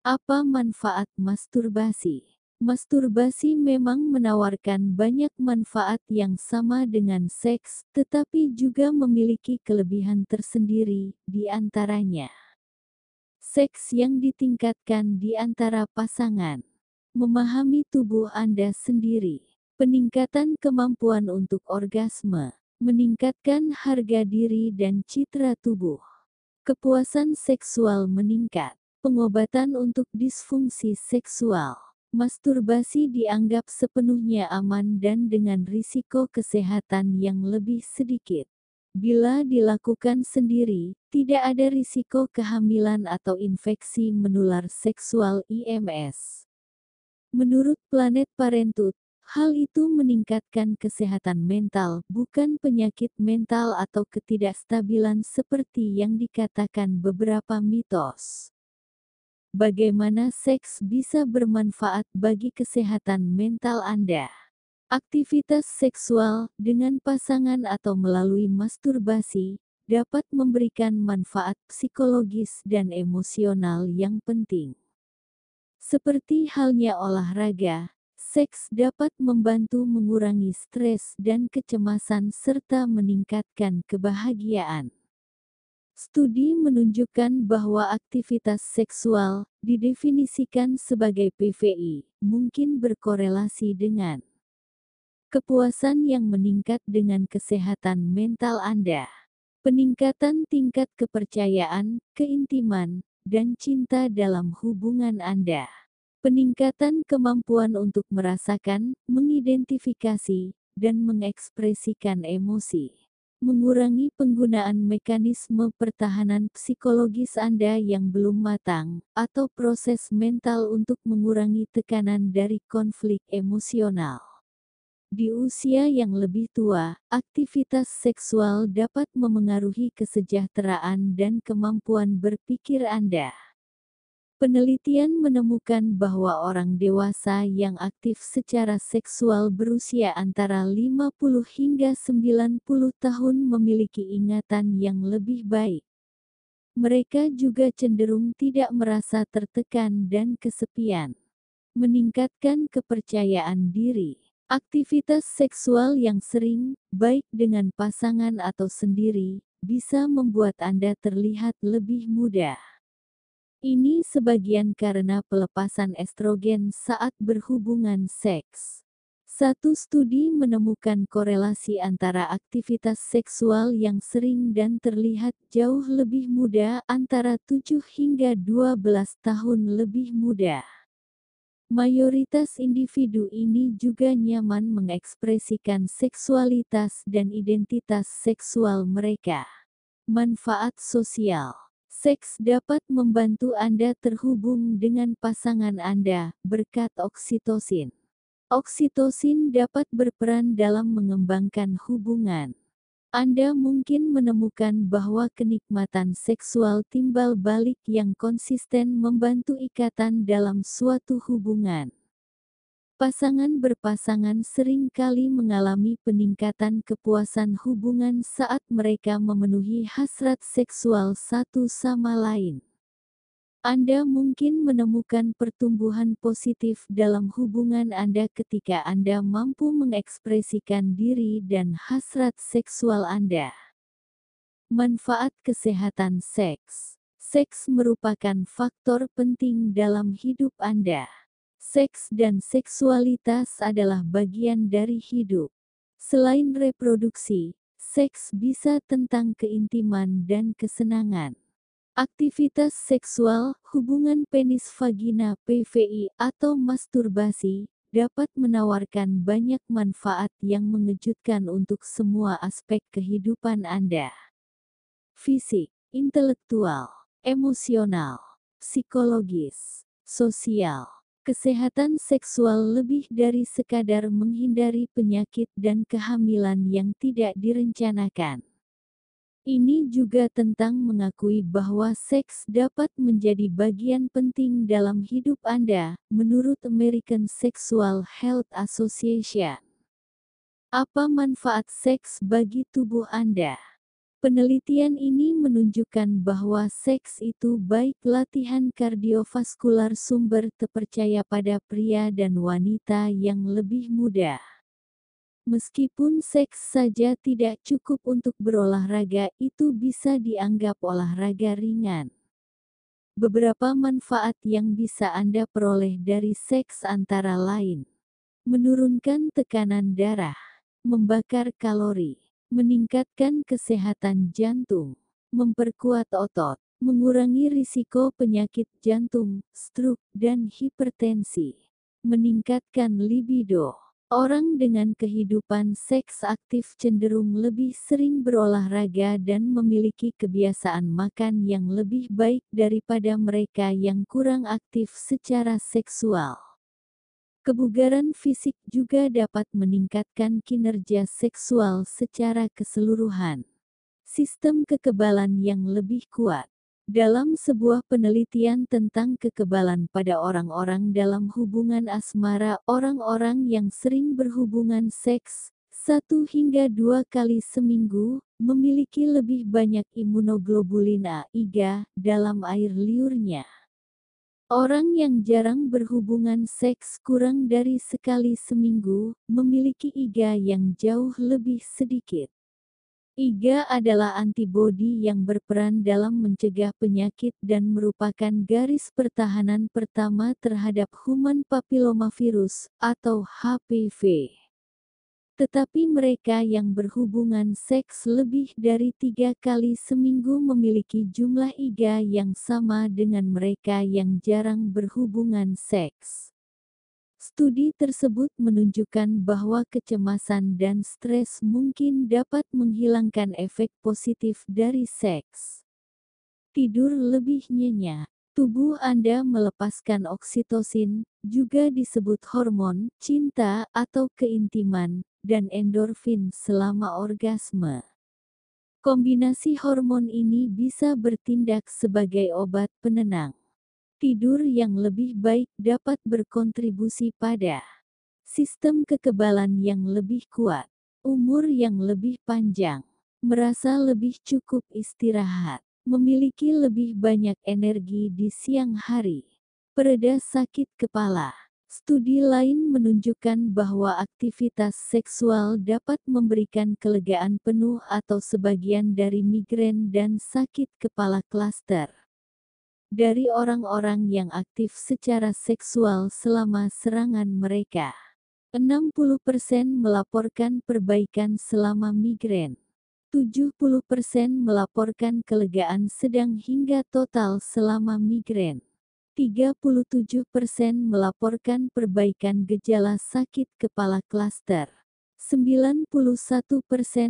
Apa manfaat masturbasi? Masturbasi memang menawarkan banyak manfaat yang sama dengan seks, tetapi juga memiliki kelebihan tersendiri, di antaranya. Seks yang ditingkatkan di antara pasangan. Memahami tubuh Anda sendiri. Peningkatan kemampuan untuk orgasme. Meningkatkan harga diri dan citra tubuh. Kepuasan seksual meningkat. Pengobatan untuk disfungsi seksual. Masturbasi dianggap sepenuhnya aman dan dengan risiko kesehatan yang lebih sedikit. Bila dilakukan sendiri, tidak ada risiko kehamilan atau infeksi menular seksual IMS. Menurut Planet Parenthood, Hal itu meningkatkan kesehatan mental, bukan penyakit mental atau ketidakstabilan seperti yang dikatakan beberapa mitos. Bagaimana seks bisa bermanfaat bagi kesehatan mental Anda? Aktivitas seksual dengan pasangan atau melalui masturbasi dapat memberikan manfaat psikologis dan emosional yang penting. Seperti halnya olahraga, Seks dapat membantu mengurangi stres dan kecemasan serta meningkatkan kebahagiaan. Studi menunjukkan bahwa aktivitas seksual, didefinisikan sebagai PVI, mungkin berkorelasi dengan kepuasan yang meningkat dengan kesehatan mental Anda. Peningkatan tingkat kepercayaan, keintiman, dan cinta dalam hubungan Anda. Peningkatan kemampuan untuk merasakan, mengidentifikasi, dan mengekspresikan emosi. Mengurangi penggunaan mekanisme pertahanan psikologis Anda yang belum matang, atau proses mental untuk mengurangi tekanan dari konflik emosional. Di usia yang lebih tua, aktivitas seksual dapat memengaruhi kesejahteraan dan kemampuan berpikir Anda. Penelitian menemukan bahwa orang dewasa yang aktif secara seksual berusia antara 50 hingga 90 tahun memiliki ingatan yang lebih baik. Mereka juga cenderung tidak merasa tertekan dan kesepian. Meningkatkan kepercayaan diri. Aktivitas seksual yang sering, baik dengan pasangan atau sendiri, bisa membuat Anda terlihat lebih muda. Ini sebagian karena pelepasan estrogen saat berhubungan seks. Satu studi menemukan korelasi antara aktivitas seksual yang sering dan terlihat jauh lebih muda antara 7 hingga 12 tahun lebih muda. Mayoritas individu ini juga nyaman mengekspresikan seksualitas dan identitas seksual mereka. Manfaat sosial Seks dapat membantu Anda terhubung dengan pasangan Anda berkat oksitosin. Oksitosin dapat berperan dalam mengembangkan hubungan. Anda mungkin menemukan bahwa kenikmatan seksual timbal balik yang konsisten membantu ikatan dalam suatu hubungan. Pasangan berpasangan sering kali mengalami peningkatan kepuasan hubungan saat mereka memenuhi hasrat seksual satu sama lain. Anda mungkin menemukan pertumbuhan positif dalam hubungan Anda ketika Anda mampu mengekspresikan diri dan hasrat seksual Anda. Manfaat kesehatan seks: seks merupakan faktor penting dalam hidup Anda. Seks dan seksualitas adalah bagian dari hidup. Selain reproduksi, seks bisa tentang keintiman dan kesenangan. Aktivitas seksual, hubungan penis vagina PVI atau masturbasi, dapat menawarkan banyak manfaat yang mengejutkan untuk semua aspek kehidupan Anda. Fisik, intelektual, emosional, psikologis, sosial Kesehatan seksual lebih dari sekadar menghindari penyakit dan kehamilan yang tidak direncanakan. Ini juga tentang mengakui bahwa seks dapat menjadi bagian penting dalam hidup Anda, menurut American Sexual Health Association. Apa manfaat seks bagi tubuh Anda? Penelitian ini menunjukkan bahwa seks itu baik latihan kardiovaskular sumber terpercaya pada pria dan wanita yang lebih muda. Meskipun seks saja tidak cukup untuk berolahraga, itu bisa dianggap olahraga ringan. Beberapa manfaat yang bisa Anda peroleh dari seks antara lain: menurunkan tekanan darah, membakar kalori meningkatkan kesehatan jantung, memperkuat otot, mengurangi risiko penyakit jantung, stroke, dan hipertensi, meningkatkan libido. Orang dengan kehidupan seks aktif cenderung lebih sering berolahraga dan memiliki kebiasaan makan yang lebih baik daripada mereka yang kurang aktif secara seksual. Kebugaran fisik juga dapat meningkatkan kinerja seksual secara keseluruhan. Sistem kekebalan yang lebih kuat. Dalam sebuah penelitian tentang kekebalan pada orang-orang dalam hubungan asmara, orang-orang yang sering berhubungan seks, satu hingga dua kali seminggu, memiliki lebih banyak imunoglobulin A, IgA, dalam air liurnya. Orang yang jarang berhubungan seks kurang dari sekali seminggu, memiliki IgA yang jauh lebih sedikit. IgA adalah antibodi yang berperan dalam mencegah penyakit dan merupakan garis pertahanan pertama terhadap human papillomavirus atau HPV. Tetapi mereka yang berhubungan seks lebih dari tiga kali seminggu memiliki jumlah IgA yang sama dengan mereka yang jarang berhubungan seks. Studi tersebut menunjukkan bahwa kecemasan dan stres mungkin dapat menghilangkan efek positif dari seks. Tidur lebih nyenyak. Tubuh Anda melepaskan oksitosin, juga disebut hormon cinta atau keintiman, dan endorfin selama orgasme. Kombinasi hormon ini bisa bertindak sebagai obat penenang. Tidur yang lebih baik dapat berkontribusi pada sistem kekebalan yang lebih kuat, umur yang lebih panjang, merasa lebih cukup istirahat, memiliki lebih banyak energi di siang hari, pereda sakit kepala Studi lain menunjukkan bahwa aktivitas seksual dapat memberikan kelegaan penuh atau sebagian dari migrain dan sakit kepala klaster. Dari orang-orang yang aktif secara seksual selama serangan mereka, 60% melaporkan perbaikan selama migrain. 70% melaporkan kelegaan sedang hingga total selama migrain. 37% melaporkan perbaikan gejala sakit kepala klaster. 91%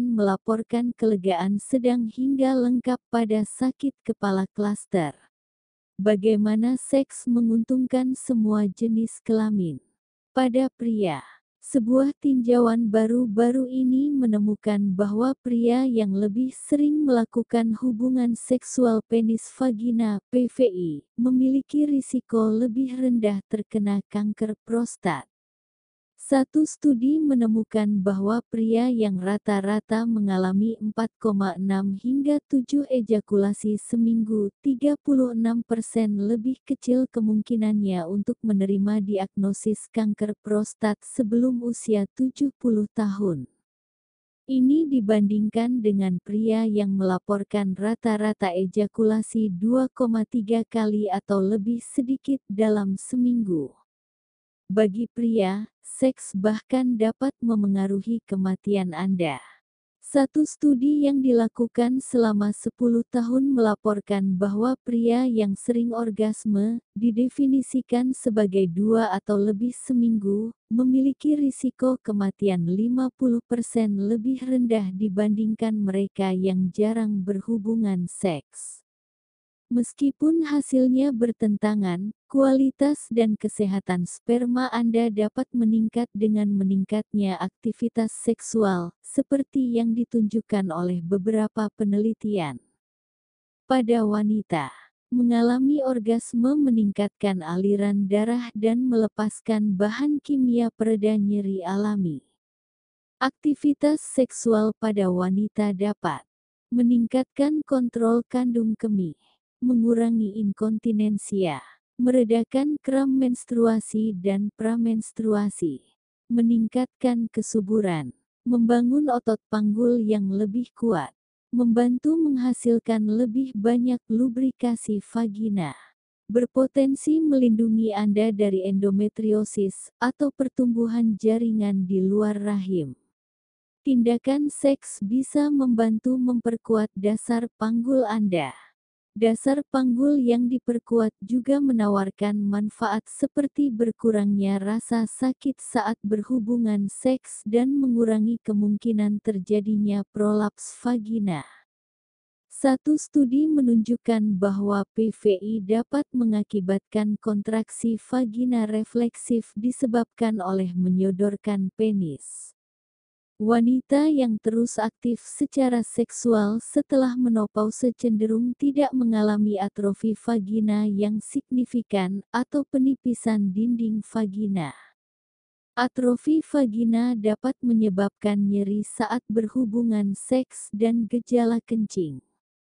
melaporkan kelegaan sedang hingga lengkap pada sakit kepala klaster. Bagaimana seks menguntungkan semua jenis kelamin? Pada pria sebuah tinjauan baru-baru ini menemukan bahwa pria yang lebih sering melakukan hubungan seksual penis vagina (PVI) memiliki risiko lebih rendah terkena kanker prostat. Satu studi menemukan bahwa pria yang rata-rata mengalami 4,6 hingga 7 ejakulasi seminggu, 36% lebih kecil kemungkinannya untuk menerima diagnosis kanker prostat sebelum usia 70 tahun. Ini dibandingkan dengan pria yang melaporkan rata-rata ejakulasi 2,3 kali atau lebih sedikit dalam seminggu. Bagi pria, seks bahkan dapat memengaruhi kematian Anda. Satu studi yang dilakukan selama 10 tahun melaporkan bahwa pria yang sering orgasme, didefinisikan sebagai dua atau lebih seminggu, memiliki risiko kematian 50% lebih rendah dibandingkan mereka yang jarang berhubungan seks. Meskipun hasilnya bertentangan, kualitas dan kesehatan sperma Anda dapat meningkat dengan meningkatnya aktivitas seksual, seperti yang ditunjukkan oleh beberapa penelitian. Pada wanita, mengalami orgasme meningkatkan aliran darah dan melepaskan bahan kimia pereda nyeri alami. Aktivitas seksual pada wanita dapat meningkatkan kontrol kandung kemih, mengurangi inkontinensia, meredakan kram menstruasi dan pramenstruasi, meningkatkan kesuburan, membangun otot panggul yang lebih kuat, membantu menghasilkan lebih banyak lubrikasi vagina, berpotensi melindungi Anda dari endometriosis atau pertumbuhan jaringan di luar rahim. Tindakan seks bisa membantu memperkuat dasar panggul Anda. Dasar panggul yang diperkuat juga menawarkan manfaat seperti berkurangnya rasa sakit saat berhubungan seks dan mengurangi kemungkinan terjadinya prolaps vagina. Satu studi menunjukkan bahwa PVI dapat mengakibatkan kontraksi vagina refleksif disebabkan oleh menyodorkan penis. Wanita yang terus aktif secara seksual setelah menopause cenderung tidak mengalami atrofi vagina yang signifikan atau penipisan dinding vagina. Atrofi vagina dapat menyebabkan nyeri saat berhubungan seks dan gejala kencing.